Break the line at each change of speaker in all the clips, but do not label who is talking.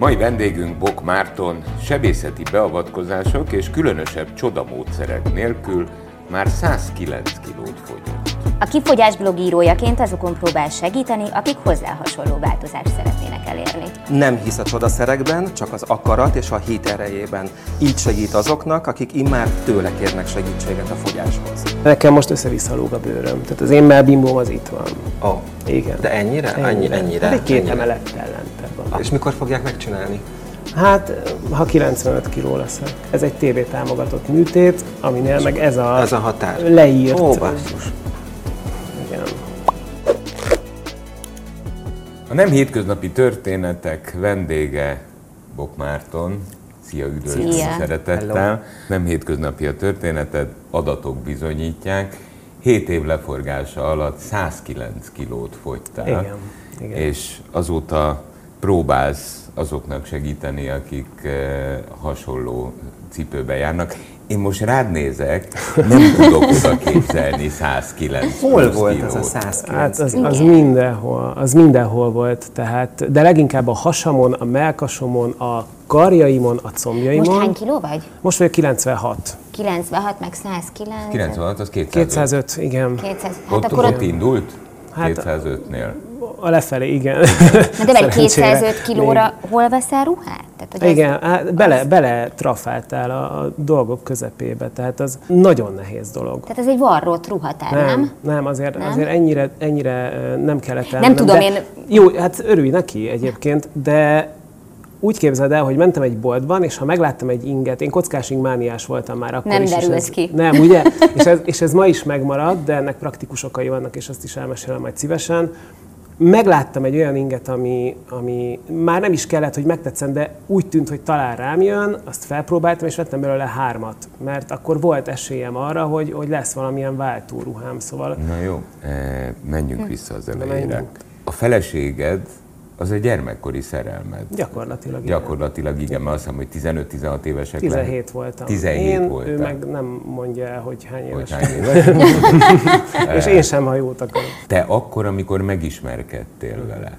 Mai vendégünk Bok Márton sebészeti beavatkozások és különösebb csodamódszerek nélkül már 109 kilót fogyott.
A kifogyás blogírójaként azokon próbál segíteni, akik hozzá hasonló változást szeretnének elérni.
Nem hisz a csodaszerekben, csak az akarat és a hit erejében. Így segít azoknak, akik immár tőle kérnek segítséget a fogyáshoz.
Nekem most össze-vissza lóg a bőröm. Tehát az én melbimbóm az itt van.
Ó, oh,
Igen.
de ennyire? Ennyire? ennyire,
Hát egy két
ennyire.
emelettel.
És mikor fogják megcsinálni?
Hát, ha 95 kiló leszek. Ez egy TV támogatott műtét, aminél meg ez a,
Ez a határ.
leírt.
Ó, basszus.
Igen.
A nem hétköznapi történetek vendége Bok Márton. Szia, üdvözlöm
Szia.
szeretettel.
Hello.
Nem hétköznapi a történeted, adatok bizonyítják. 7 év leforgása alatt 109 kilót fogytál.
Igen, igen.
És azóta próbálsz azoknak segíteni, akik eh, hasonló cipőbe járnak. Én most rád nézek, nem tudok oda képzelni 109
Hol volt ez a
kilót.
109?
Hát az, az, mindenhol, az mindenhol volt, tehát, de leginkább a hasamon, a melkasomon, a karjaimon, a combjaimon.
Most hány kiló vagy?
Most vagyok 96.
96 meg 109.
96, az 205.
205 igen.
200. Hát
Ott,
akkor
ott
ott,
indult?
Hát-
205-nél.
A lefelé, igen.
Na de
Szerencsére
205 kilóra hol veszel ruhát? Tehát, hogy
Még, igen, hát bele, bele trafáltál a, a dolgok közepébe, tehát az nagyon nehéz dolog.
Tehát ez egy varrót ruhatár, nem?
Nem, nem, azért,
Nem?
azért ennyire, ennyire nem kellett el.
Nem tudom,
de,
én-
Jó, hát örülj neki egyébként, de úgy képzeld el, hogy mentem egy boltban, és ha megláttam egy inget, én kockás ingmániás voltam már akkor
Nem
is. és
derülsz ki.
Nem, ugye? és, ez, és ez ma is megmarad, de ennek praktikus okai vannak, és azt is elmesélem majd szívesen. Megláttam egy olyan inget, ami, ami már nem is kellett, hogy megtetszen, de úgy tűnt, hogy talán rám jön, azt felpróbáltam, és vettem belőle hármat, mert akkor volt esélyem arra, hogy, hogy lesz valamilyen váltóruhám, szóval
Na jó, eh, menjünk vissza az elejére. A feleséged az egy gyermekkori szerelmed.
gyakorlatilag igen.
Gyakorlatilag igen, mert azt hiszem, hogy 15-16 évesek
17 voltam.
17
én,
voltál.
ő meg nem mondja el, hogy hány éves.
Hogy hány éves?
És én sem, ha jót akarok.
Te akkor, amikor megismerkedtél vele,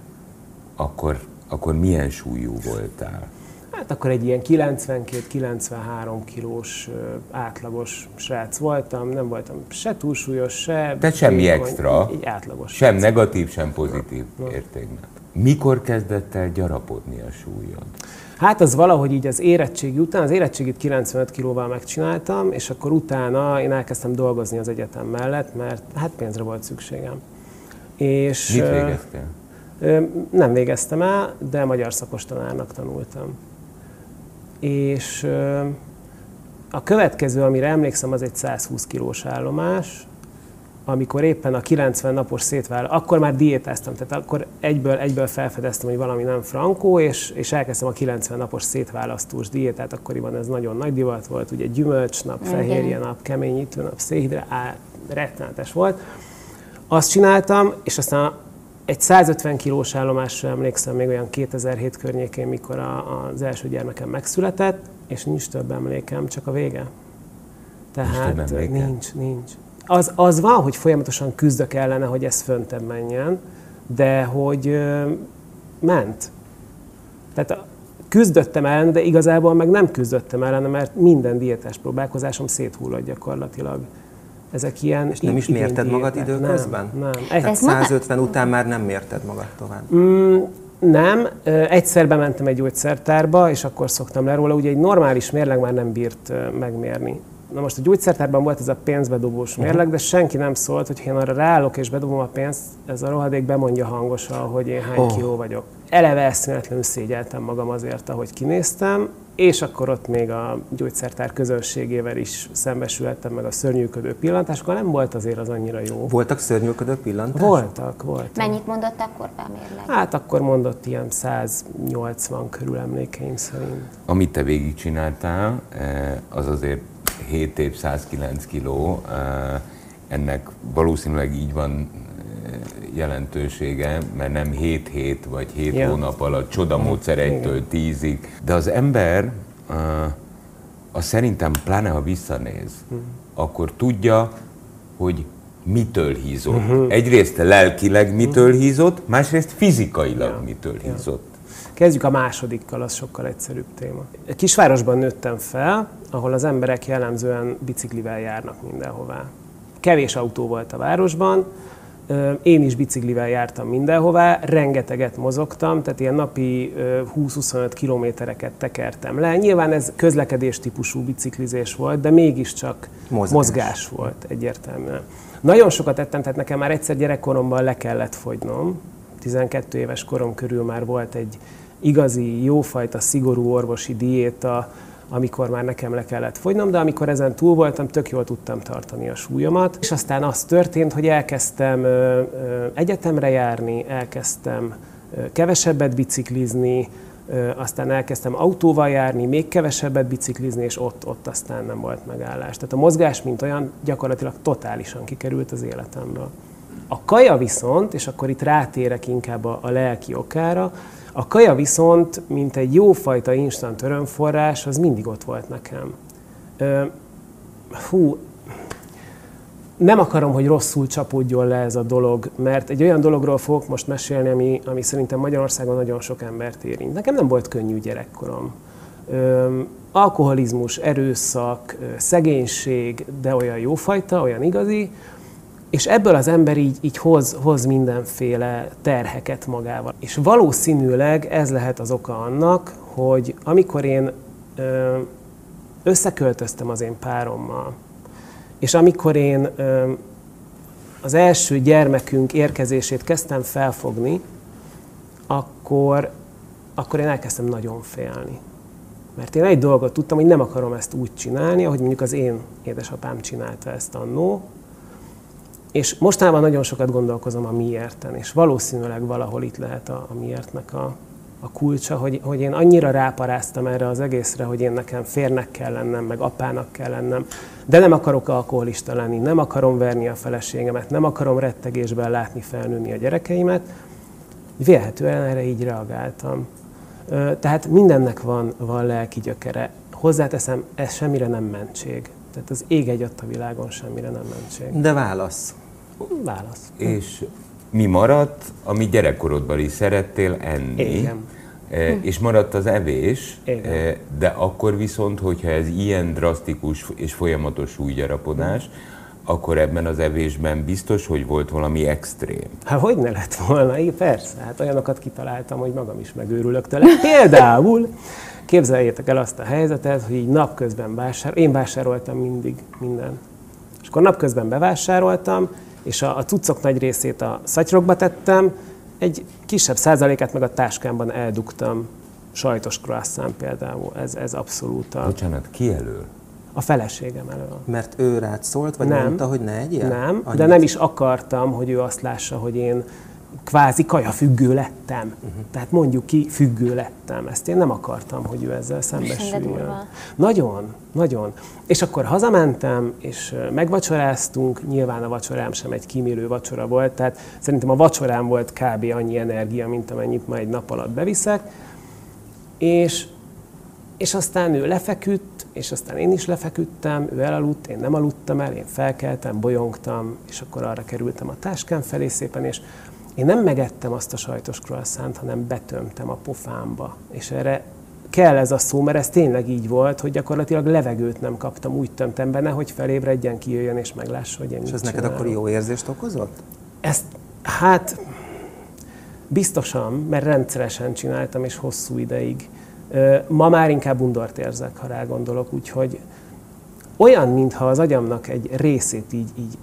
akkor, akkor milyen súlyú voltál?
Hát akkor egy ilyen 92-93 kilós átlagos srác voltam, nem voltam se túlsúlyos, se...
Tehát semmi
vékony,
extra.
Egy, átlagos.
Sem
srác.
negatív, sem pozitív értékben. Mikor kezdett el gyarapodni a súlyod?
Hát az valahogy így az érettségi után, az érettségit 95 kilóval megcsináltam, és akkor utána én elkezdtem dolgozni az egyetem mellett, mert hát pénzre volt szükségem. És,
Mit végeztél?
Nem végeztem el, de magyar szakos tanárnak tanultam. És a következő, amire emlékszem, az egy 120 kilós állomás, amikor éppen a 90 napos szétvál, akkor már diétáztam, tehát akkor egyből, egyből felfedeztem, hogy valami nem frankó, és, és elkezdtem a 90 napos szétválasztós diétát, akkoriban ez nagyon nagy divat volt, ugye gyümölcsnap, fehérje nap, keményítő nap, szénhidrát, rettenetes volt. Azt csináltam, és aztán egy 150 kilós állomásra emlékszem még olyan 2007 környékén, mikor a, az első gyermekem megszületett, és nincs több emlékem, csak a vége. Tehát nincs, nincs. Az, az van, hogy folyamatosan küzdök ellene, hogy ez föntebb menjen, de hogy ö, ment. Tehát küzdöttem ellen, de igazából meg nem küzdöttem ellene, mert minden diétás próbálkozásom széthullott gyakorlatilag. Ezek ilyen
És nem is mérted magad időközben?
Nem, nem.
Tehát
Ez maga-
150 után már nem mérted magad tovább.
Nem, Ö, egyszer bementem egy gyógyszertárba, és akkor szoktam le róla. Ugye egy normális mérleg már nem bírt megmérni. Na most a gyógyszertárban volt ez a pénzbedobós mérleg, de senki nem szólt, hogy én arra ráállok és bedobom a pénzt, ez a rohadék bemondja hangosan, hogy én hány
Oh.
kiló vagyok. Eleve eszméletlenül szégyeltem magam azért, ahogy kinéztem, és akkor ott még a gyógyszertár közönségével is szembesülhettem meg a szörnyűködő pillantásokkal. Nem volt azért az annyira jó.
Voltak szörnyűködő pillantások?
Voltak, voltak.
Mennyit mondott akkor be a mérleg?
Hát akkor mondott ilyen 180 körül emlékeim szerint.
Amit te végigcsináltál, eh, az azért 7 év, 109 kiló, ennek valószínűleg így van jelentősége, mert nem 7 hét vagy 7
Ja.
hónap alatt csodamódszer 1-től 10-ig, de az ember az szerintem pláne ha visszanéz, akkor tudja, hogy mitől hízott. Egyrészt lelkileg mitől hízott, másrészt fizikailag mitől hízott.
Kezdjük a másodikkal, az sokkal egyszerűbb téma. Kisvárosban nőttem fel, ahol az emberek jellemzően biciklivel járnak mindenhová. Kevés autó volt a városban, én is biciklivel jártam mindenhová, rengeteget mozogtam, tehát ilyen napi 20-25 kilométereket tekertem le. Nyilván ez közlekedés típusú biciklizés volt, de mégiscsak mozgás, mozgás volt egyértelműen. Nagyon sokat tettem, tehát nekem már egyszer gyerekkoromban le kellett fogynom. 12 éves korom körül már volt egy igazi, jófajta, szigorú orvosi diéta, amikor már nekem le kellett fogynom, de amikor ezen túl voltam, tök jól tudtam tartani a súlyomat. És aztán az történt, hogy elkezdtem egyetemre járni, elkezdtem kevesebbet biciklizni, aztán elkezdtem autóval járni, még kevesebbet biciklizni, és ott, ott aztán nem volt megállás. Tehát a mozgás, mint olyan, gyakorlatilag totálisan kikerült az életemből. A kaja viszont, és akkor itt rátérek inkább a, a lelki okára, a kaja viszont, mint egy jófajta instant örömforrás, az mindig ott volt nekem. Ö, hú, nem akarom, hogy rosszul csapódjon le ez a dolog, mert egy olyan dologról fogok most mesélni, ami, ami szerintem Magyarországon nagyon sok embert érint. Nekem nem volt könnyű gyerekkorom. Ö, alkoholizmus, erőszak, szegénység, de olyan jófajta, olyan igazi, és ebből az ember így, így hoz, hoz mindenféle terheket magával. És valószínűleg ez lehet az oka annak, hogy amikor én összeköltöztem az én párommal, és amikor én az első gyermekünk érkezését kezdtem felfogni, akkor, akkor én elkezdtem nagyon félni. Mert én egy dolgot tudtam, hogy nem akarom ezt úgy csinálni, ahogy mondjuk az én édesapám csinálta ezt annó, és mostanában nagyon sokat gondolkozom a miérten, és valószínűleg valahol itt lehet a, a miértnek a, a kulcsa, hogy, hogy én annyira ráparáztam erre az egészre, hogy én nekem férnek kell lennem, meg apának kell lennem, de nem akarok alkoholista lenni, nem akarom verni a feleségemet, nem akarom rettegésben látni felnőni a gyerekeimet. Vélhetően erre így reagáltam. Tehát mindennek van, van lelki gyökere. Hozzáteszem, ez semmire nem mentség. Tehát az ég egy a világon semmire nem mentség.
De válasz.
Válasz.
És mi maradt, amit gyerekkorodban is szerettél enni?
Igen.
E, és maradt az evés,
Igen.
e, de akkor viszont, hogyha ez ilyen drasztikus és folyamatos súlygyarapodás, akkor ebben az evésben biztos, hogy volt valami extrém.
Hát hogy ne lett volna? Én persze, hát olyanokat kitaláltam, hogy magam is megőrülök tőle. Például képzeljétek el azt a helyzetet, hogy így napközben vásárol, én vásároltam mindig minden. És akkor napközben bevásároltam, és a, a cuccok nagy részét a szatyrokba tettem, egy kisebb százalékát meg a táskámban eldugtam. Sajtos croissant például, ez, ez abszolút a...
Bocsánat, ki elől?
A feleségem elől.
Mert ő rád szólt, vagy
nem,
mondta, hogy ne egyél?
Nem,
Annyit?
de nem is akartam, hogy ő azt lássa, hogy én kvázi kajafüggő lettem. Uh-huh. Tehát mondjuk ki, függő lettem. Ezt én nem akartam, hogy ő ezzel szembesüljön. Nagyon, nagyon. És akkor hazamentem, és megvacsoráztunk. Nyilván a vacsorám sem egy kímélő vacsora volt, tehát szerintem a vacsorám volt kb. annyi energia, mint amennyit ma egy nap alatt beviszek. És, és aztán ő lefeküdt, és aztán én is lefeküdtem, ő elaludt, én nem aludtam el, én felkeltem, bolyongtam, és akkor arra kerültem a táskám felé szépen, és én nem megettem azt a sajtos croissant, hanem betömtem a pofámba. És erre kell ez a szó, mert ez tényleg így volt, hogy gyakorlatilag levegőt nem kaptam, úgy tömtem benne, hogy felébredjen, kijöjjön és meglássa, hogy én
És ez neked akkor jó érzést okozott?
Ezt, hát biztosan, mert rendszeresen csináltam, és hosszú ideig. Ma már inkább undort érzek, ha rá gondolok, úgyhogy olyan, mintha az agyamnak egy részét így, így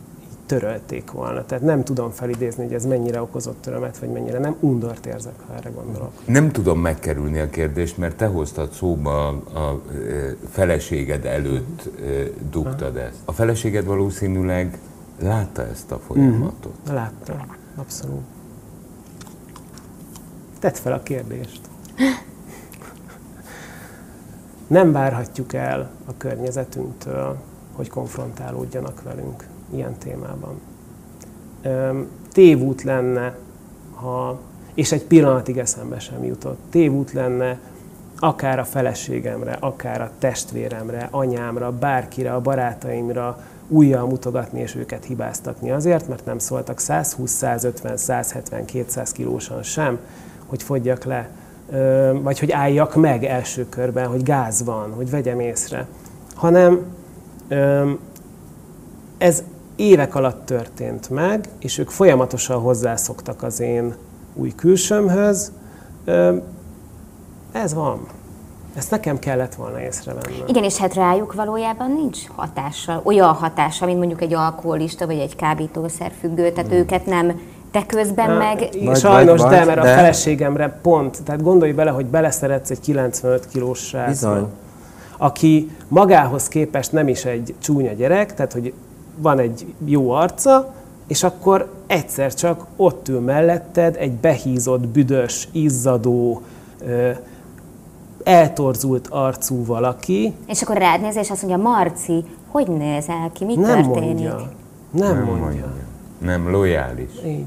törölték volna. Tehát nem tudom felidézni, hogy ez mennyire okozott örömet, vagy mennyire nem. Undort érzek, ha erre gondolok.
Nem tudom megkerülni a kérdést, mert te hoztad szóba a, a feleséged előtt ö, dugtad ezt. A feleséged valószínűleg látta ezt a folyamatot.
Na, Láttam, abszolút. Tedd fel a kérdést. Nem várhatjuk el a környezetünktől, hogy konfrontálódjanak velünk ilyen témában. Tévút lenne, ha, és egy pillanatig eszembe sem jutott, tévút lenne akár a feleségemre, akár a testvéremre, anyámra, bárkire, a barátaimra újjal mutogatni és őket hibáztatni azért, mert nem szóltak 120, 150, 170, 200 kilósan sem, hogy fogyjak le vagy hogy álljak meg első körben, hogy gáz van, hogy vegyem észre, hanem ez évek alatt történt meg, és ők folyamatosan hozzászoktak az én új külsőmhöz. Ez van. Ezt nekem kellett volna észrevennem.
Igen, és hát rájuk valójában nincs hatással, olyan hatása, mint mondjuk egy alkoholista vagy egy kábítószer függő, tehát őket nem te közben meg...
Vagy, Sajnos, vagy, de, mert de. a feleségemre pont. Tehát gondolj bele, hogy beleszeretsz egy 95 kilós srácba, aki magához képest nem is egy csúnya gyerek, tehát hogy van egy jó arca, és akkor egyszer csak ott ül melletted egy behízott, büdös, izzadó, eltorzult arcú valaki.
És akkor rád néz, és azt mondja, Marci, hogy nézel ki, mi
nem
történik?
Mondja. Nem, nem mondja. mondja.
Nem, lojális.
Így.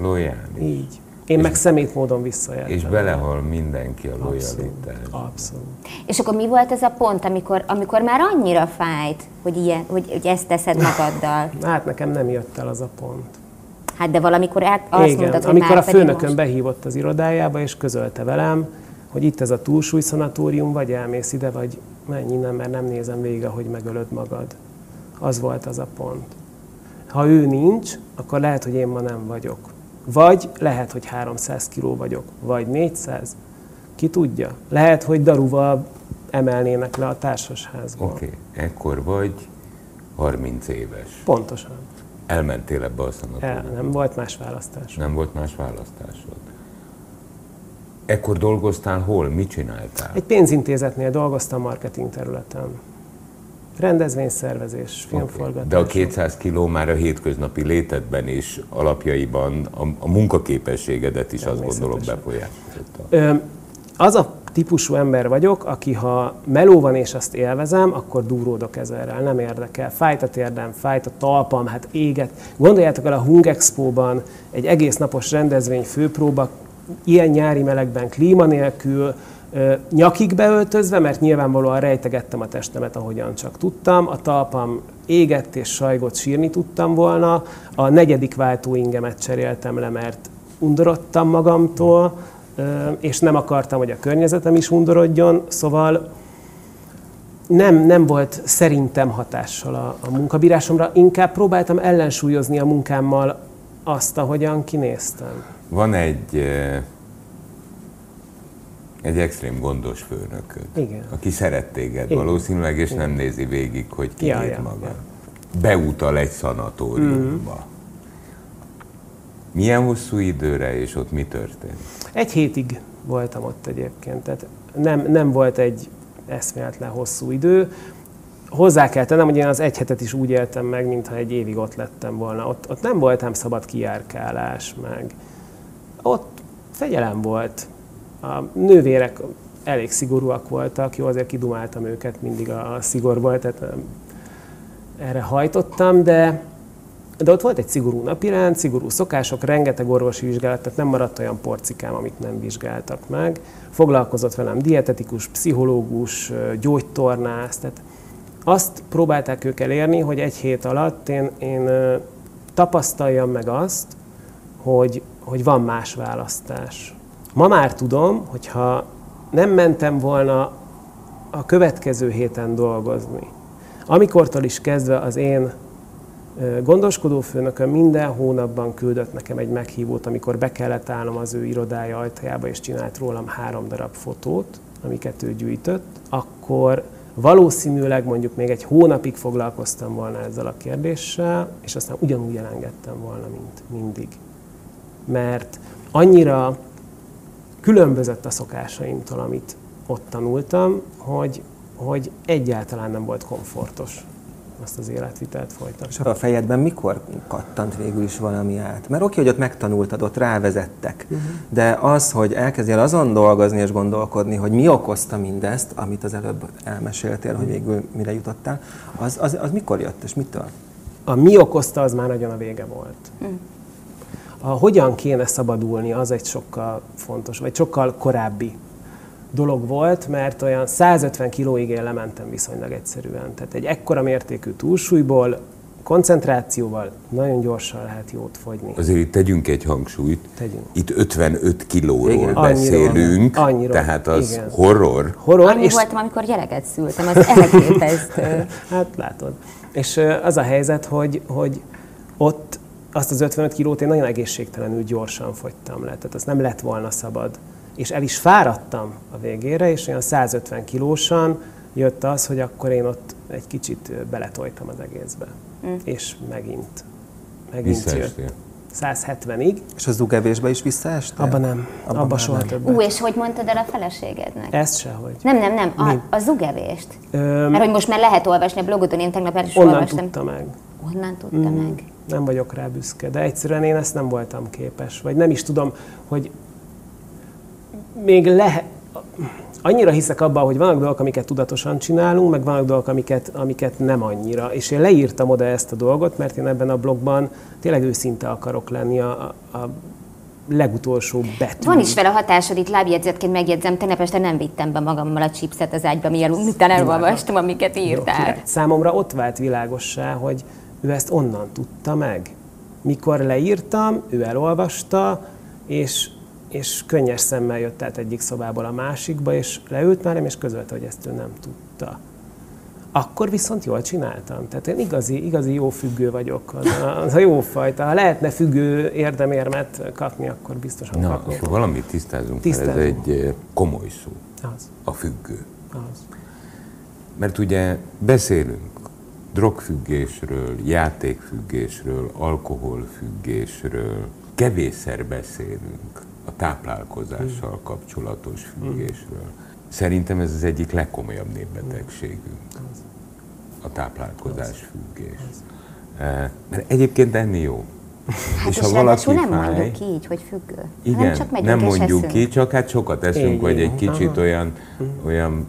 Lojális.
Így. Én meg szemét módon visszajeltem.
És belehal mindenki a lojalitásba.
Abszolút. Abszolút.
És akkor mi volt ez a pont, amikor, amikor már annyira fájt, hogy, ilyen, hogy, hogy ezt teszed magaddal?
hát nekem nem jött el az a pont.
Hát de valamikor el, azt
Igen,
mondtad, hogy
amikor
már
a főnökön
most...
behívott az irodájába, és közölte velem, hogy itt ez a túlsúlyszanatórium, vagy elmész ide, vagy menj innen, mert nem nézem végig, hogy megölöd magad. Az volt az a pont. Ha ő nincs, akkor lehet, hogy én ma nem vagyok. Vagy lehet, hogy 300 kiló vagyok, vagy 400. Ki tudja? Lehet, hogy daruval emelnének le a társasházból.
Oké, okay. ekkor vagy 30 éves.
Pontosan.
Elmentél ebbe a szanatóriumba?
El, nem volt más választás.
Nem volt más választásod. Ekkor dolgoztál hol? Mit csináltál?
Egy pénzintézetnél dolgoztam marketing területen. Rendezvényszervezés, filmforgatás. Okay.
De a 200 kiló már a hétköznapi létedben is alapjaiban a, a munkaképességedet is azt gondolom befolyásolta.
Az a típusú ember vagyok, aki ha meló van és azt élvezem, akkor durródok ezerrel, nem érdekel. Fájt a térdem, fájt a talpam, hát éget. Gondoljátok el a Hung Expo-ban egy egész napos rendezvény főpróba, ilyen nyári melegben, klíma nélkül, nyakig beöltözve, mert nyilvánvalóan rejtegettem a testemet, ahogyan csak tudtam. A talpam égett és sajgott sírni tudtam volna. A negyedik váltóingemet cseréltem le, mert undorodtam magamtól, és nem akartam, hogy a környezetem is undorodjon, szóval nem, nem volt szerintem hatással a, a munkabírásomra, inkább próbáltam ellensúlyozni a munkámmal azt, ahogyan kinéztem.
Van egy egy extrém gondos főnököd,
Igen.
aki szeret téged Igen. valószínűleg, és Igen. nem nézi végig, hogy ki ja, ja, maga. Ja. Beutal egy szanatóriumba. Mm. Milyen hosszú időre, és ott mi történt?
Egy hétig voltam ott egyébként, tehát nem, nem volt egy eszméletlen hosszú idő. Hozzá kell tennem, hogy én az egy hetet is úgy éltem meg, mintha egy évig ott lettem volna. Ott, ott nem voltam szabad kijárkálás, meg ott fegyelem volt. A nővérek elég szigorúak voltak, jó, azért kidumáltam őket mindig a szigorból, tehát erre hajtottam, de, de ott volt egy szigorú napirend, szigorú szokások, rengeteg orvosi vizsgálat, tehát nem maradt olyan porcikám, amit nem vizsgáltak meg. Foglalkozott velem dietetikus, pszichológus, gyógytornász, tehát azt próbálták ők elérni, hogy egy hét alatt én, én tapasztaljam meg azt, hogy, hogy van más választás. Ma már tudom, hogyha nem mentem volna a következő héten dolgozni, amikortól is kezdve az én gondoskodó főnököm minden hónapban küldött nekem egy meghívót, amikor be kellett állnom az ő irodája ajtajába, és csinált rólam három darab fotót, amiket ő gyűjtött, akkor valószínűleg mondjuk még egy hónapig foglalkoztam volna ezzel a kérdéssel, és aztán ugyanúgy elengedtem volna, mint mindig. Mert annyira különbözött a szokásaimtól, amit ott tanultam, hogy, hogy egyáltalán nem volt komfortos azt az életvitelt folytatni.
És a fejedben mikor kattant végül is valami át? Mert oké, hogy ott megtanultad, ott rávezettek, uh-huh. de az, hogy elkezdjél azon dolgozni és gondolkodni, hogy mi okozta mindezt, amit az előbb elmeséltél, uh-huh. hogy végül mire jutottál, az, az, az mikor jött és mitől?
A mi okozta, az már nagyon a vége volt. Uh-huh. A hogyan kéne szabadulni, az egy sokkal fontos, vagy sokkal korábbi dolog volt, mert olyan 150 kilóig én lementem viszonylag egyszerűen. Tehát egy ekkora mértékű túlsúlyból koncentrációval nagyon gyorsan lehet jót fogyni.
Azért itt tegyünk egy hangsúlyt.
Tegyünk.
Itt 55 kilóról
Igen.
beszélünk,
Annyira.
tehát az
Igen.
horror.
Horror,
Annyi
és
voltam, amikor gyereket szültem, az elképesztő.
Hát látod. És az a helyzet, hogy, hogy ott azt az 55 kilót én nagyon egészségtelenül gyorsan fogytam le, tehát azt nem lett volna szabad. És el is fáradtam a végére, és olyan 150 kilósan jött az, hogy akkor én ott egy kicsit ö, beletoltam az egészbe. Mm. És megint, megint jött.
Visszaestél.
170-ig,
És a zugevésbe is visszaestél?
abban nem,
Abban
abban
már
soha
nem.
többet.
Ú, és hogy mondtad el a feleségednek?
Ezt sehogy.
Nem, nem, nem, a,
Mi?
a zugevést.
Öm,
Mert hogy most már lehet olvasni a blogodon, én tegnap el is
onnan
olvastam.
tudta meg.
Onnan tudta meg.
Nem vagyok rá büszke, de egyszerűen én ezt nem voltam képes, vagy nem is tudom, hogy még lehet, annyira hiszek abban, hogy vannak dolgok, amiket tudatosan csinálunk, meg vannak dolgok, amiket, amiket nem annyira. És én leírtam oda ezt a dolgot, mert én ebben a blogban tényleg őszinte akarok lenni a, a, legutolsó betű.
Van is vele hatásod, itt lábjegyzetként megjegyzem, tegnap este nem vittem be magammal a chipset az ágyba, mielőtt miután elolvastam, amiket
Jó,
írtál.
király. Számomra ott vált világossá, hogy ő ezt onnan tudta meg. Mikor leírtam, ő elolvasta, és, és könnyes szemmel jött át egyik szobából a másikba, és leült már, és közölte, hogy ezt ő nem tudta. Akkor viszont jól csináltam. Tehát én igazi, igazi jó függő vagyok. Az a, az a jó fajta. Ha lehetne függő érdemérmet kapni, akkor biztosan
Na,
kapnék.
akkor valamit tisztázunk, mert ez
Tisztázunk.
egy eh, komoly szó,
Az,
a függő.
az.
Mert ugye beszélünk drogfüggésről, játékfüggésről, alkoholfüggésről, kevésszer beszélünk a táplálkozással kapcsolatos függésről. Szerintem ez az egyik legkomolyabb népbetegségünk, a táplálkozás függés. Eh, Mert egyébként enni jó.
Hát és, és ráadásul nem
fáj-
mondjuk így, hogy függő.
igen,
hanem csak
nem mondjuk
eszünk.
ki, csak hát sokat eszünk,
Igen.
vagy egy kicsit
Aha.
olyan, olyan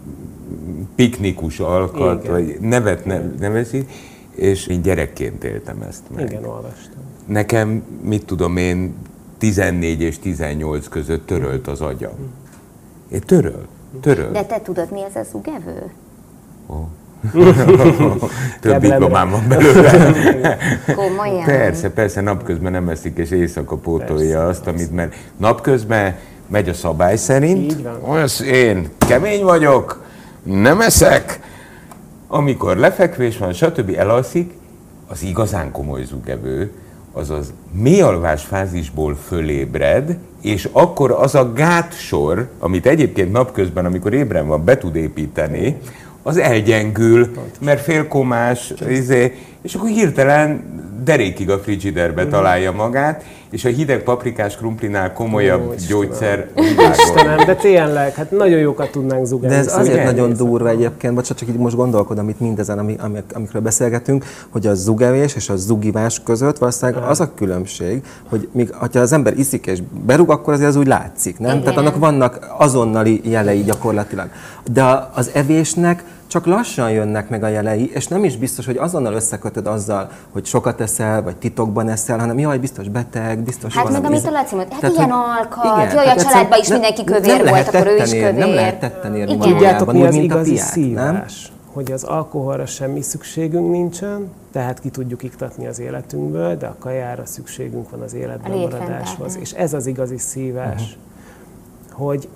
piknikus alkat,
Igen.
vagy nevet ne, nevezik, és én gyerekként éltem ezt meg.
Igen, olvastam.
Nekem, mit tudom én, 14 és 18 között törölt az agyam. Én töröl, töröl.
De te tudod, mi ez a zugevő?
Több
Keblemre.
diplomám van belőle.
Komolyan?
Persze, persze, napközben nem eszik, és éjszaka pótolja
Persze,
azt, amit, mert napközben megy a szabály szerint,
Így van.
olyan én kemény vagyok, nem eszek, amikor lefekvés van, stb. elalszik, az igazán komoly zugevő, azaz mélyalvás fázisból fölébred, és akkor az a gátsor, amit egyébként napközben, amikor ébren van, be tud építeni, az elgyengül, mert félkomás, izé, és akkor hirtelen derékig a frigiderbe találja magát, és a hideg paprikás krumplinál komolyabb
Ó,
gyógyszer világon.
Istenem, de tényleg, hát nagyon jókat tudnánk zugelni.
De ez azért
igen,
nagyon durva egyébként, bocsánat, csak így most gondolkodom itt mindezen, ami, ami, amikről beszélgetünk, hogy a zugevés és a zugivás között valószínűleg az a különbség, hogy míg, ha az ember iszik és berúg, akkor azért az úgy látszik, nem?
Igen.
Tehát annak vannak azonnali jelei gyakorlatilag. De az evésnek csak lassan jönnek meg a jelei, és nem is biztos, hogy azonnal összekötöd azzal, hogy sokat eszel, vagy titokban eszel, hanem jaj, biztos beteg, biztos
Hát meg
valami.
amit a Laci mondta, hát
Tehát,
ilyen alkat,
igen,
jaj, a családban is
nem-
mindenki
nem
kövér
lehet
volt, akkor ő is kövér.
Nem lehet tetten érni
Tudjátok, mi
úgy,
az
mint a
igazi
nem?
szívás? Hogy az alkoholra semmi szükségünk nincsen, tehát ki tudjuk iktatni az életünkből, de a kajára szükségünk van az életben
A
maradáshoz. És ez az igazi szívás, hogy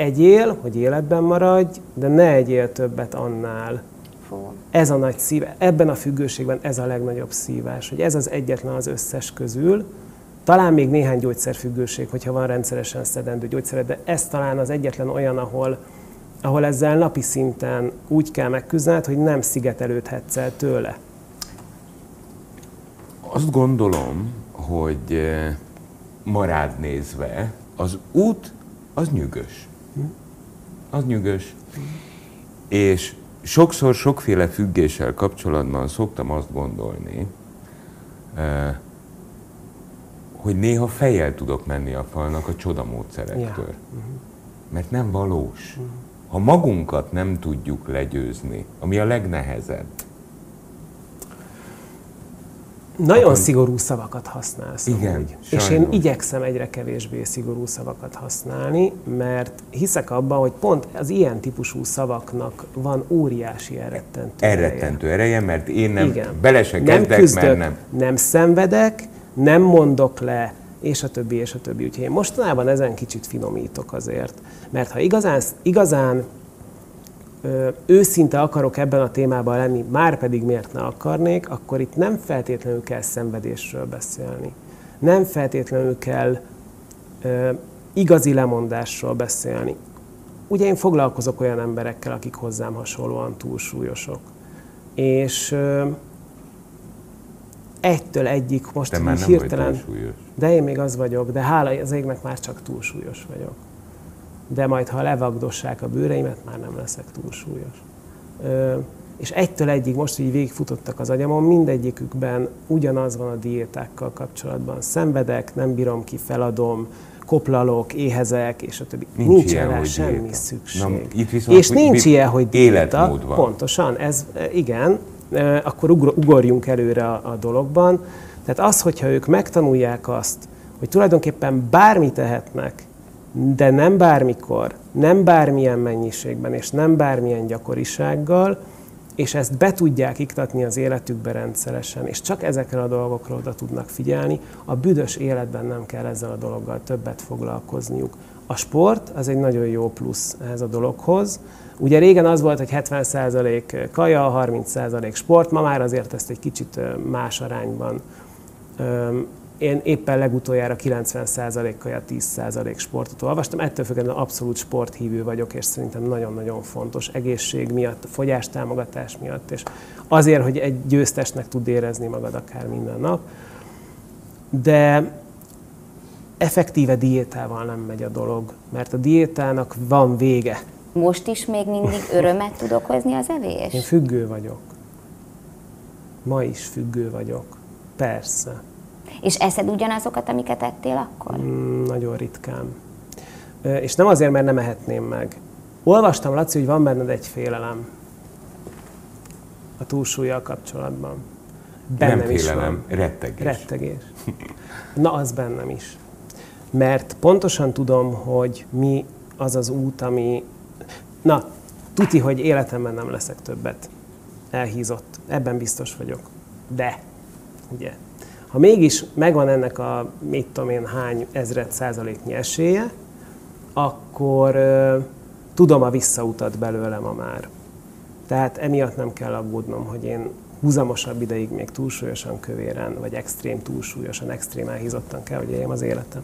egyél, hogy életben maradj, de ne egyél többet annál.
Fú.
Ez a nagy szív, ebben a függőségben ez a legnagyobb szívás, hogy ez az egyetlen az összes közül, talán még néhány gyógyszerfüggőség, hogyha van rendszeresen szedendő gyógyszered, de ez talán az egyetlen olyan, ahol, ahol ezzel napi szinten úgy kell megküzdened, hogy nem szigetelődhetsz el tőle.
Azt gondolom, hogy eh, ma rád nézve az út az nyűgös. Az nyűgös. És sokszor sokféle függéssel kapcsolatban szoktam azt gondolni, hogy néha fejjel tudok menni a falnak a csodamódszerektől.
Ja.
Mert nem valós. Ha magunkat nem tudjuk legyőzni, ami a legnehezebb,
Nagyon
akkor-
szigorú szavakat használsz.
Igen,
amúgy. És én igyekszem egyre kevésbé szigorú szavakat használni, mert hiszek abban, hogy pont az ilyen típusú szavaknak van óriási elrettentő ereje.
Elrettentő ereje, mert én nem
Igen.
bele se
nem
kezdek,
küzdök,
mert nem.
nem szenvedek, nem mondok le, és a többi, és a többi. Úgyhogy én mostanában ezen kicsit finomítok azért. Mert ha igazán, igazán őszinte akarok ebben a témában lenni, már pedig miért ne akarnék, akkor itt nem feltétlenül kell szenvedésről beszélni. Nem feltétlenül kell ö, igazi lemondásról beszélni. Ugye én foglalkozok olyan emberekkel, akik hozzám hasonlóan túlsúlyosok. És ö, egytől egyik most
Te már nem vagy
hirtelen...
túlsúlyos.
De én még az vagyok, de hála az égnek már csak túlsúlyos vagyok. De majd, ha levagdossák a bőreimet, már nem leszek túlsúlyos. Ö, és egytől egyig, most így végigfutottak az agyamon, mindegyikükben ugyanaz van a diétákkal kapcsolatban. Szenvedek, nem bírom ki, feladom, koplalok, éhezek, és a többi.
Nincs
nincs
ilyen,
rá semmi
diéta.
szükség.
Na, itt viszont
és nincs ilyen, hogy diéta.
életmód van.
Pontosan, ez e, igen, e, akkor ugor, ugorjunk előre a, a dologban. Tehát az, hogyha ők megtanulják azt, hogy tulajdonképpen bármit tehetnek, de nem bármikor, nem bármilyen mennyiségben, és nem bármilyen gyakorisággal, és ezt be tudják iktatni az életükbe rendszeresen, és csak ezekre a dolgokra oda tudnak figyelni, a büdös életben nem kell ezzel a dologgal többet foglalkozniuk. A sport az egy nagyon jó plusz ehhez a dologhoz. Ugye régen az volt, hogy 70% kaja, 30% sport, ma már azért ezt egy kicsit más arányban Én éppen legutoljára 90% kaja, 10% sportot olvastam. Ettől függetlenül abszolút sporthívő vagyok, és szerintem nagyon-nagyon fontos egészség miatt, fogyástámogatás miatt, és azért, hogy egy győztesnek tud érezni magad akár minden nap. De effektíve diétával nem megy a dolog, mert a diétának van vége.
Most is még mindig örömet tud okozni az
Én
evés?
függő vagyok. Ma is függő vagyok. Persze.
És eszed ugyanazokat, amiket ettél akkor?
Mm, nagyon ritkán. És nem azért, mert nem ehetném meg. Olvastam, Laci, hogy van benned egy félelem a túlsúlyjal kapcsolatban. Bennem
nem
is
félelem,
van.
rettegés.
Rettegés. Na, az bennem is. Mert pontosan tudom, hogy mi az az út, ami... Na, tuti, hogy életemben nem leszek többet elhízott. Ebben biztos vagyok. De, ugye, ha mégis megvan ennek a, mit tudom én, hány ezred százaléknyi esélye, akkor ö, tudom a visszautat belőle ma már. Tehát emiatt nem kell aggódnom, hogy én húzamosabb ideig még túlsúlyosan kövéren, vagy extrém túlsúlyosan, extrém elhízottan kell, hogy éljem az életem.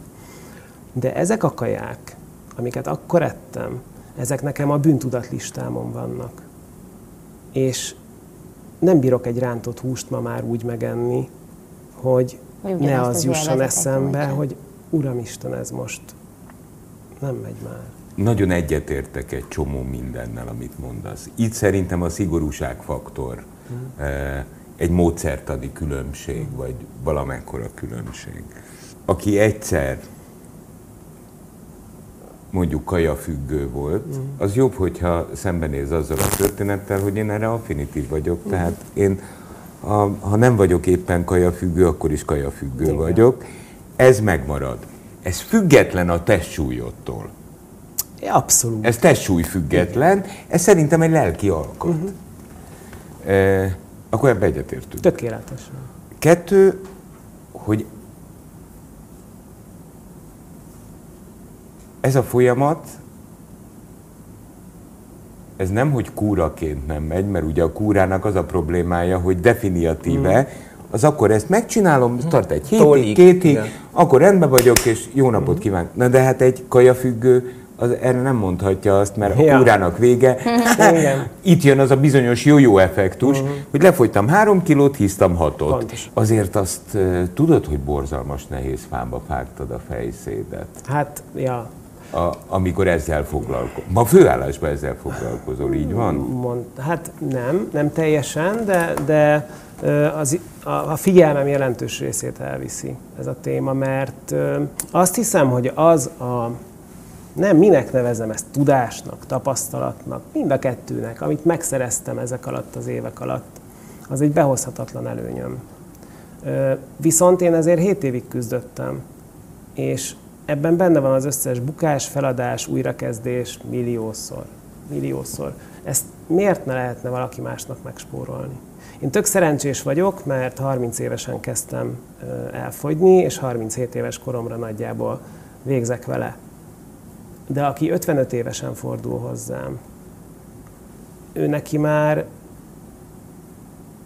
De ezek a kaják, amiket akkor ettem, ezek nekem a bűntudat listámon vannak. És nem bírok egy rántott húst ma már úgy megenni, hogy ne az jusson eszembe,
nyújtja.
hogy Uramisten, ez most nem megy már.
Nagyon egyetértek egy csomó mindennel, amit mondasz. Itt szerintem a szigorúságfaktor eh, egy módszertani különbség, vagy valamekkora különbség. Aki egyszer mondjuk kajafüggő volt, az jobb, hogyha szembenéz azzal a történettel, hogy én erre affinitív vagyok. Tehát én, ha, ha nem vagyok éppen kajafüggő, akkor is kajafüggő
Igen.
vagyok. Ez megmarad. Ez független a testsúlyodtól.
Abszolút.
Ez testsúly független, ez szerintem egy lelki alkot. Uh-huh. E, akkor ebbe egyetértünk.
Tökéletesen.
Kettő, hogy ez a folyamat, ez nem, hogy kúraként nem megy, mert ugye a kúrának az a problémája, hogy definiatíve, az akkor ezt megcsinálom, tart egy hétig,
Tolig,
két hét, akkor rendben vagyok, és jó napot kívánok. Na de hát egy kajafüggő, az erre nem mondhatja azt, mert a
Ja.
kúrának vége.
Igen.
Itt jön az a bizonyos jó-jó effektus, hogy lefogytam három kilót, hisztam hatot.
Pontosan.
Azért azt uh, tudod, hogy borzalmas nehéz fába vágtad a fejszédet,
Hát, ja,
a, amikor ezzel foglalkozol. Ma főállásban ezzel foglalkozol, így van?
mond, hát nem, nem teljesen, de, de az, a, a figyelmem jelentős részét elviszi ez a téma, mert azt hiszem, hogy az a, nem minek nevezem ezt tudásnak, tapasztalatnak, mind a kettőnek, amit megszereztem ezek alatt az évek alatt, az egy behozhatatlan előnyöm. Viszont én ezért 7 évig küzdöttem, és ebben benne van az összes bukás, feladás, újrakezdés milliószor. Milliószor. Ezt miért ne lehetne valaki másnak megspórolni? Én tök szerencsés vagyok, mert 30 évesen kezdtem elfogyni, és 37 éves koromra nagyjából végzek vele. De aki 55 évesen fordul hozzám, ő neki már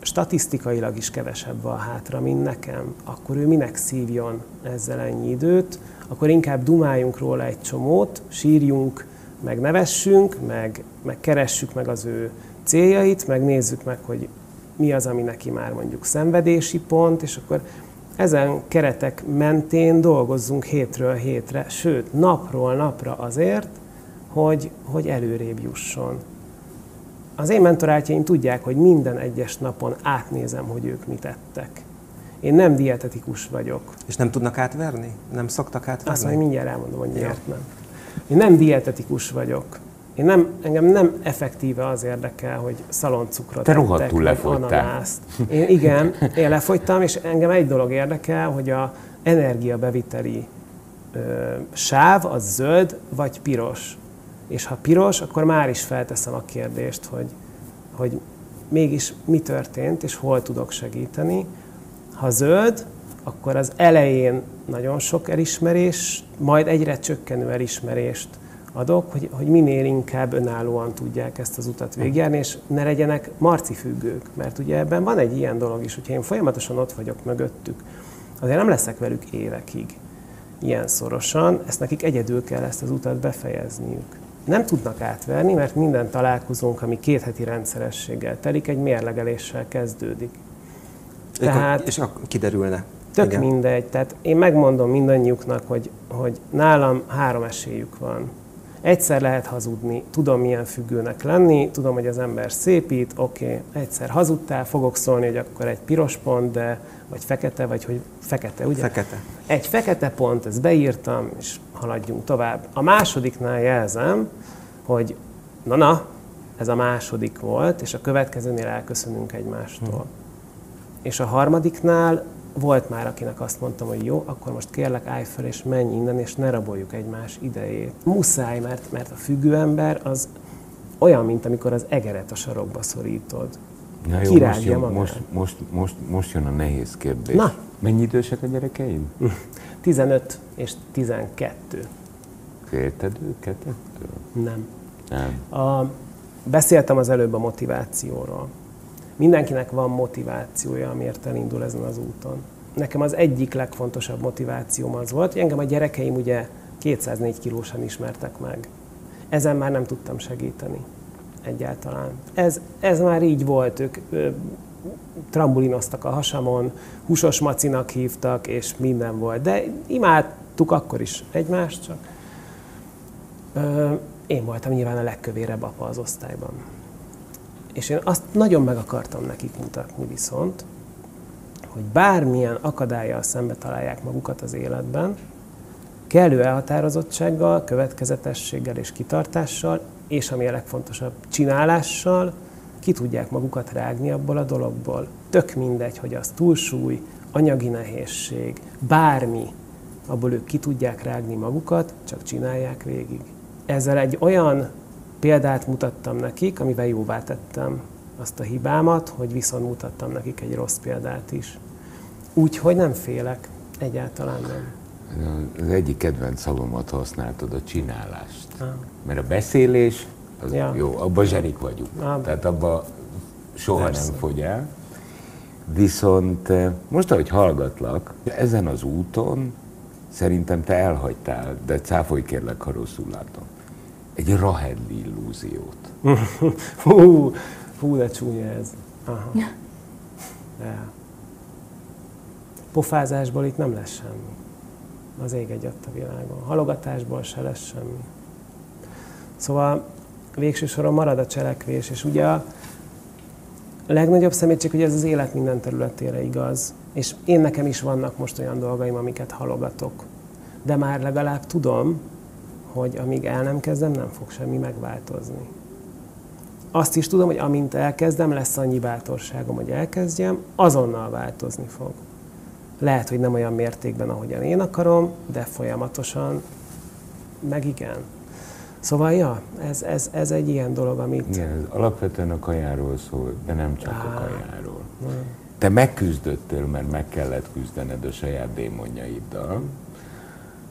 statisztikailag is kevesebb van hátra, mint nekem, akkor ő minek szívjon ezzel ennyi időt, akkor inkább dumáljunk róla egy csomót, sírjunk, meg nevessünk, meg, meg keressük meg az ő céljait, meg nézzük meg, hogy mi az, ami neki már mondjuk szenvedési pont, és akkor ezen keretek mentén dolgozzunk hétről hétre, sőt, napról napra azért, hogy, hogy előrébb jusson. Az én mentorátjaim tudják, hogy minden egyes napon átnézem, hogy ők mit ettek. Én nem dietetikus vagyok.
És nem tudnak átverni? Nem szoktak átverni?
Azt majd mindjárt elmondom, hogy miért nem. Én nem dietetikus vagyok. Én nem, engem nem effektíve az érdekel, hogy szaloncukrot
Te rohadtul lefogytál.
Én, igen, én lefogytam, és engem egy dolog érdekel, hogy a energiabeviteli ö, sáv az zöld vagy piros. És ha piros, akkor már is felteszem a kérdést, hogy, hogy mégis mi történt, és hol tudok segíteni. Ha zöld, akkor az elején nagyon sok elismerés, majd egyre csökkenő elismerést adok, hogy, hogy minél inkább önállóan tudják ezt az utat végigjárni, és ne legyenek marcifüggők, mert ugye ebben van egy ilyen dolog is, hogyha én folyamatosan ott vagyok mögöttük, azért nem leszek velük évekig ilyen szorosan, ezt nekik egyedül kell ezt az utat befejezniük. Nem tudnak átverni, mert minden találkozónk, ami két heti rendszerességgel telik, egy mérlegeléssel kezdődik.
Tehát, és akkor kiderülne.
Tök Igen. mindegy. Tehát én megmondom mindannyiuknak, hogy, hogy nálam három esélyük van. Egyszer lehet hazudni, tudom milyen függőnek lenni, tudom, hogy az ember szépít, oké, okay, egyszer hazudtál, fogok szólni, hogy akkor egy piros pont, de vagy fekete, vagy hogy fekete, ugye?
Fekete.
Egy fekete pont, ezt beírtam, és haladjunk tovább. A másodiknál jelzem, hogy na-na, ez a második volt, és a következőnél elköszönünk egymástól. Hmm. És a harmadiknál volt már, akinek azt mondtam, hogy jó, akkor most kérlek állj fel és menj innen, és ne raboljuk egymás idejét. Muszáj, mert, mert a függő ember az olyan, mint amikor az egeret a sarokba szorítod.
Na jó, most jön, most, most, most, most jön a nehéz kérdés. Na. Mennyi idősek a gyerekeim?
15 és 12.
Félted őket
Nem.
Nem.
A, beszéltem az előbb a motivációról. Mindenkinek van motivációja, amiért elindul ezen az úton. Nekem az egyik legfontosabb motivációm az volt, hogy engem a gyerekeim ugye 204 kilósan ismertek meg. Ezen már nem tudtam segíteni egyáltalán. Ez, ez már így volt, ők ö, trambulinoztak a hasamon, húsos macinak hívtak, és minden volt. De imádtuk akkor is egymást, csak ö, én voltam nyilván a legkövérebb apa az osztályban. És én azt nagyon meg akartam nekik mutatni viszont, hogy bármilyen akadályjal szembe találják magukat az életben, kellő elhatározottsággal, következetességgel és kitartással, és ami a legfontosabb, csinálással ki tudják magukat rágni abból a dologból. Tök mindegy, hogy az túlsúly, anyagi nehézség, bármi, abból ők ki tudják rágni magukat, csak csinálják végig. Ezzel egy olyan példát mutattam nekik, amivel jóvá tettem azt a hibámat, hogy viszont mutattam nekik egy rossz példát is. Úgyhogy nem félek, egyáltalán nem.
Az egyik kedvenc szalomat használtad, a csinálást. Ah. Mert a beszélés, az ja. jó, abban zsenik vagyunk. Ah. Tehát abban soha Persze. nem fogy el. Viszont eh, most, ahogy hallgatlak, ezen az úton szerintem te elhagytál, de cáfolj kérlek, ha rosszul látom egy Rahedli illúziót.
hú, hú, de csúnya ez. Aha. De. Pofázásból itt nem lesz semmi. Az ég egy a világon. Halogatásból se lesz semmi. Szóval végső soron marad a cselekvés, és ugye a legnagyobb szemétség, hogy ez az élet minden területére igaz. És én nekem is vannak most olyan dolgaim, amiket halogatok. De már legalább tudom, hogy amíg el nem kezdem, nem fog semmi megváltozni. Azt is tudom, hogy amint elkezdem, lesz annyi bátorságom, hogy elkezdjem, azonnal változni fog. Lehet, hogy nem olyan mértékben, ahogyan én akarom, de folyamatosan meg igen. Szóval, ja, ez, ez, ez egy ilyen dolog, amit...
Igen, ez alapvetően a kajáról szól, de nem csak a kajáról. Te megküzdöttél, mert meg kellett küzdened a saját démonjaiddal,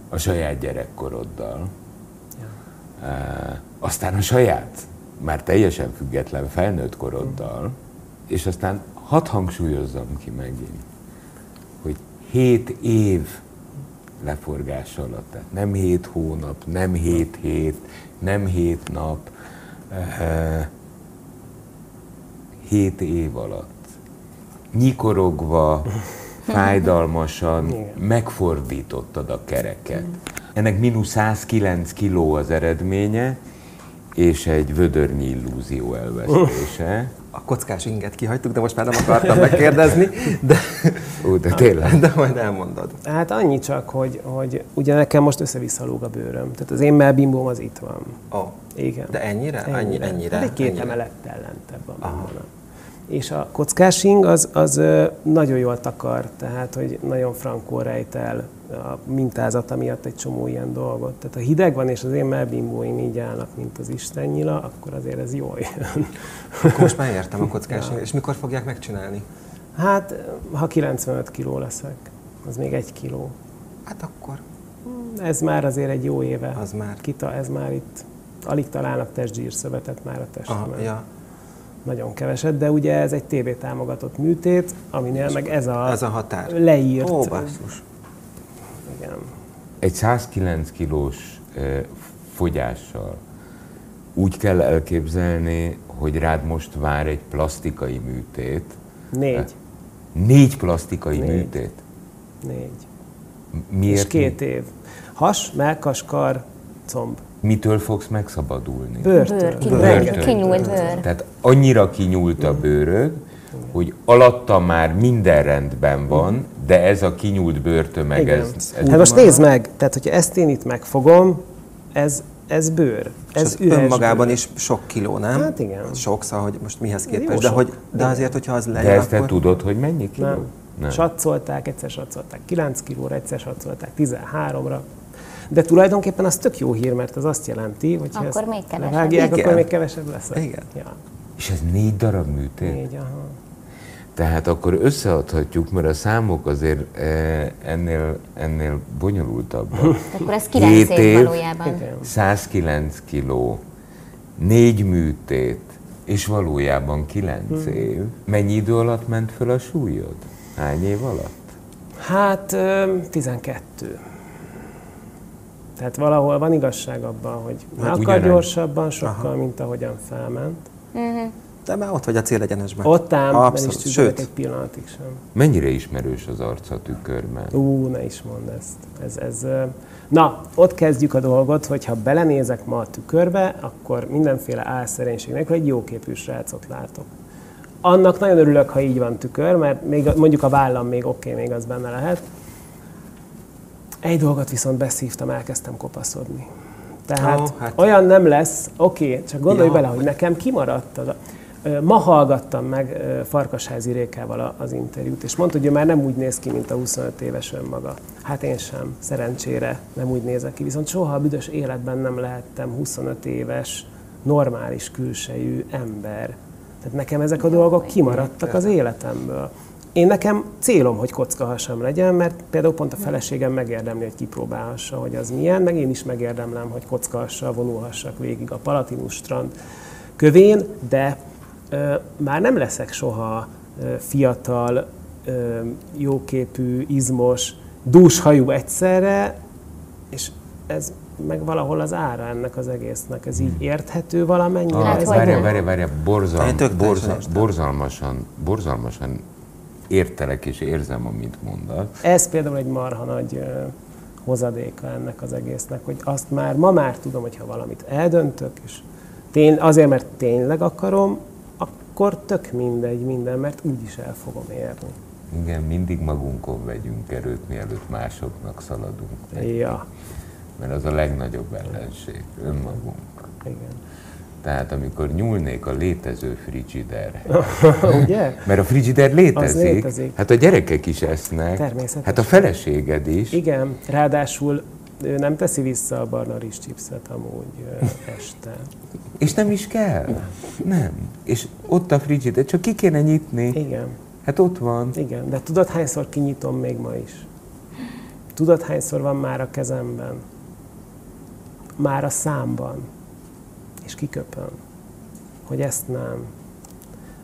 a saját gyerekkoroddal, aztán a saját, már teljesen független felnőtt koroddal, és aztán hadd hangsúlyozzam ki megint, hogy hét év leforgás alatt, tehát nem hét hónap, nem hét hét, nem hét nap, hét év alatt, nyikorogva, fájdalmasan megfordítottad a kereket. Ennek mínusz 109 kiló az eredménye, és egy vödörnyi illúzió elvesztése.
A kockás inget kihagytuk, de most már nem akartam megkérdezni, de,
Ó, de tényleg.
de majd elmondod.
Hát annyi csak, hogy, hogy ugye nekem most össze-vissza lóg a bőröm. Tehát az én melbimbóm az itt van.
Ó,
Igen.
de ennyire? Ennyire? ennyire,
Hát egy két
ennyire.
emelettel lentebb van benne. És a kockásing az, az nagyon jól takar, tehát hogy nagyon frankó rejt el a mintázata miatt egy csomó ilyen dolgot. Tehát ha hideg van, és az én melbimbóim így állnak, mint az istennyila, akkor azért ez jól jön.
Akkor most már értem a kockás inget. És mikor fogják megcsinálni?
Hát, ha 95 kiló leszek, az még egy kiló.
Hát akkor
Ez már azért egy jó éve.
az már.
Kita, ez már itt, alig találnak testzsírszövetet már a
Aha,
testemen.
ja.
Nagyon keveset, de ugye ez egy TV támogatott műtét, aminél meg ez a,
Ez a határ.
leírt.
Ó, basszus.
igen.
Egy 109 kilós fogyással úgy kell elképzelni, hogy rád most vár egy plastikai műtét.
Négy.
Négy plastikai
Négy.
műtét.
Négy.
Miért?
És két év. Has, melkas, kar, comb.
Mitől fogsz megszabadulni?
Bőrtől.
Bőr, kinyúlt,
Bőrtől.
kinyúlt bőr.
Tehát annyira kinyúlt a bőröd, hogy alatta már minden rendben van, de ez a kinyúlt bőrtömeg,
Igen.
ez, ez
Hát most nézd meg, tehát hogyha ezt én itt megfogom, ez, ez bőr.
Ez
üres
önmagában
bőr.
is sok kiló, nem?
Hát igen.
Sok, szóval, hogy most mihez
Jó
képest. De, hogy, de azért, hogyha az
de
lejön,
ezt te
akkor...
tudod, hogy mennyi kiló?
Nem. nem. Satszolták, egyszer satszolták 9 kilóra, egyszer satszolták 13-ra. De tulajdonképpen az tök jó hír, mert az azt jelenti, hogy ha
Akkor
ezt
még kevesebb.
levágják,
Igen.
akkor még kevesebb lesz.
Igen.
Ja,
És ez négy darab műtét?
négy, aha.
Tehát akkor összeadhatjuk, mert a számok azért eh, ennél, ennél bonyolultabbak.
Akkor ez 9
Hét
év
év.
valójában.
Igen.
109 kiló, négy műtét, és valójában 9
Hmm.
év. Mennyi idő alatt ment föl a súlyod? Hány év alatt?
Hát ö, 12. Tehát valahol van igazság abban, hogy
Hát
akar gyorsabban sokkal, mint ahogyan felment.
De már ott vagy a célegyenesben.
Ott ám, nem is
Abszolút. Sőt,
egy pillanatig sem.
Mennyire ismerős az arca tükörben?
Ú, ne is mondd ezt. Ez, ez, na, ott kezdjük a dolgot, hogy ha belenézek ma a tükörbe, akkor mindenféle álszerénység nélkül egy jóképű srácot látok. Annak nagyon örülök, ha így van tükör, mert még, a- mondjuk a vállam még oké, még az benne lehet. Egy dolgot viszont beszívtam, elkezdtem kopaszodni. Tehát oh,
hát.
olyan nem lesz, oké, csak gondolj
Ja,
bele, hogy nekem kimaradt az a, Ma hallgattam meg Farkasházi Rékával az interjút, és mondta, hogy ő már nem úgy néz ki, mint a 25 éves önmaga. Hát én sem, szerencsére nem úgy nézek ki. Viszont soha a büdös életben nem lehettem 25 éves, normális külsejű ember. Tehát nekem ezek a dolgok kimaradtak az életemből. Én nekem célom, hogy kockahasam legyen, mert például pont a feleségem megérdemli, hogy kipróbálhassa, hogy az milyen, meg én is megérdemlem, hogy kockahassal vonulhassak végig a Palatinus strand kövén, de ö, már nem leszek soha ö, fiatal, ö, jóképű, izmos, dúshajú egyszerre, és ez meg valahol az ára ennek az egésznek. Ez így érthető valamennyire? Ez
hogy
várja, várja, várja, borzal, borzal, borzalmasan, borzalmasan értelek és érzem, amit mondasz.
Ez például egy marha nagy hozadéka ennek az egésznek, hogy azt már, ma már tudom, hogy ha valamit eldöntök, és tény, azért, mert tényleg akarom, akkor tök mindegy minden, mert úgyis el fogom érni.
Igen, mindig magunkon vegyünk erőt, mielőtt másoknak szaladunk.
Ja,
Mert az a legnagyobb ellenség, önmagunk.
igen.
Tehát amikor nyúlnék a létező frigiderre.
Ugye?
Mert a frigider létezik,
létezik.
hát a gyerekek is esznek,
Természetesen.
hát a feleséged is.
Igen, ráadásul ő nem teszi vissza a barna chipset amúgy este.
És nem is kell. Nem. És ott a frigider, csak ki kéne nyitni.
Igen,
Hát ott van.
igen. De tudod, hányszor kinyitom még ma is? Tudod, hányszor van már a kezemben? Már a számban. És kiköpöm, hogy ezt nem.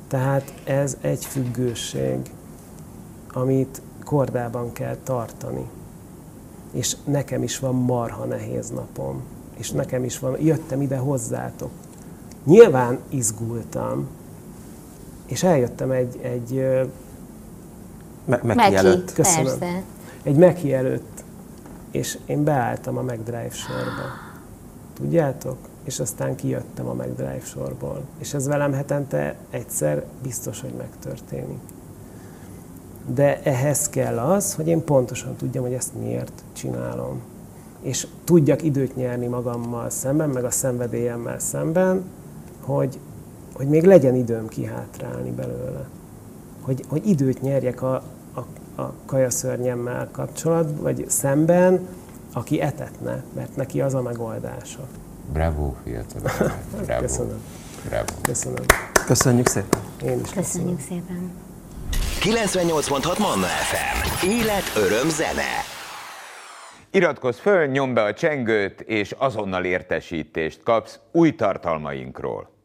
Tehát ez egy függőség, amit kordában kell tartani. És nekem is van marha nehéz napom. És nekem is van, jöttem ide hozzátok. Nyilván izgultam, és eljöttem egy, egy,
Me-
Meki,
megjelölt.
Köszönöm.
persze.
egy Meki előtt, és én beálltam a McDrive sorba. Tudjátok? És aztán kijöttem a McDrive sorból. És ez velem hetente egyszer biztos, hogy megtörténik. De ehhez kell az, hogy én pontosan tudjam, hogy ezt miért csinálom. És tudjak időt nyerni magammal szemben, meg a szenvedélyemmel szemben, hogy, hogy még legyen időm kihátrálni belőle. Hogy, hogy időt nyerjek a, a, a kajaszörnyemmel kapcsolatban, vagy szemben, aki etetne, mert neki az a megoldása.
Bravo, fiatal. Bravo.
Köszönöm.
Bravo.
Köszönöm.
Köszönjük szépen.
Én is
Köszönjük szépen.
98.6 Manna FM. Élet, öröm, zene.
Iratkozz föl, nyomd be a csengőt, és azonnal értesítést kapsz új tartalmainkról.